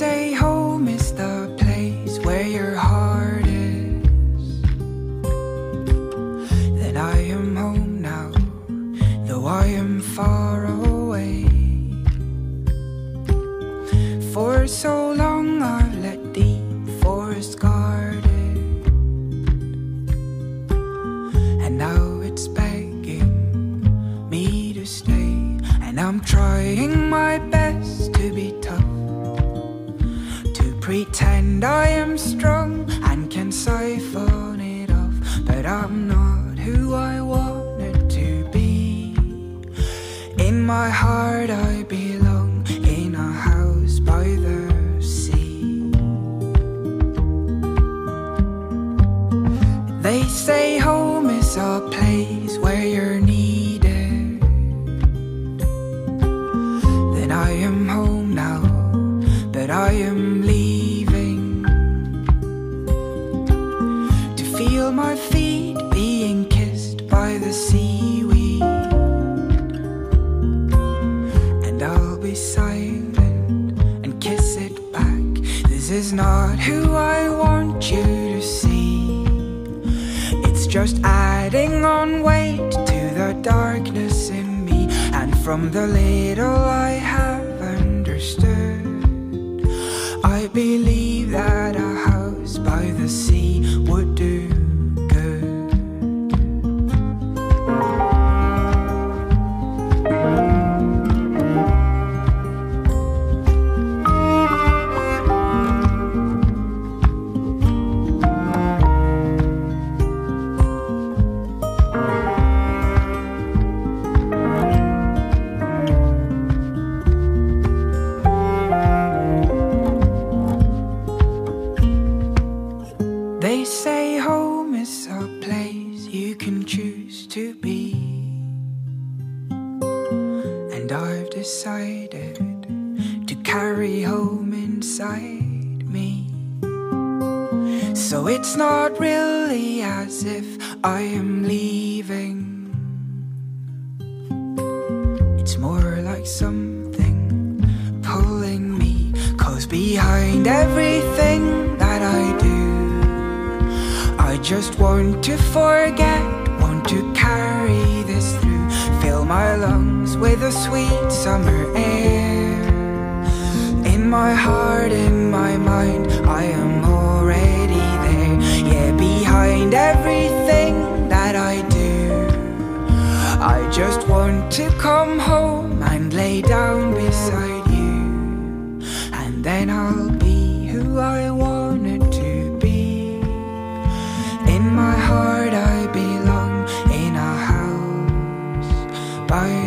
say home is the place where your heart is. That I am home now, though I am far away. For so long I've let deep forest guard it. And now it's begging me to stay. And I'm trying my best to be tough. Pretend I am strong and can siphon it off. But I'm not who I wanted to be. In my heart, I belong in a house by the sea. They say home is a place where you're needed. Then I am home now, but I am leaving my feet being kissed by the seaweed. And I'll be silent and kiss it back. This is not who I want you to see. It's just adding on weight to the darkness in me. And from the little I have understood, Home is a place you can choose to be. And I've decided to carry home inside me. So it's not really as if I am leaving. It's more like something pulling me. Cause behind everything just want to forget, want to carry this through. Fill my lungs with the sweet summer air. In my heart, in my mind, I am already there. Yeah, behind everything that I do, I just want to come home and lay down beside you. And then I'll be Bye.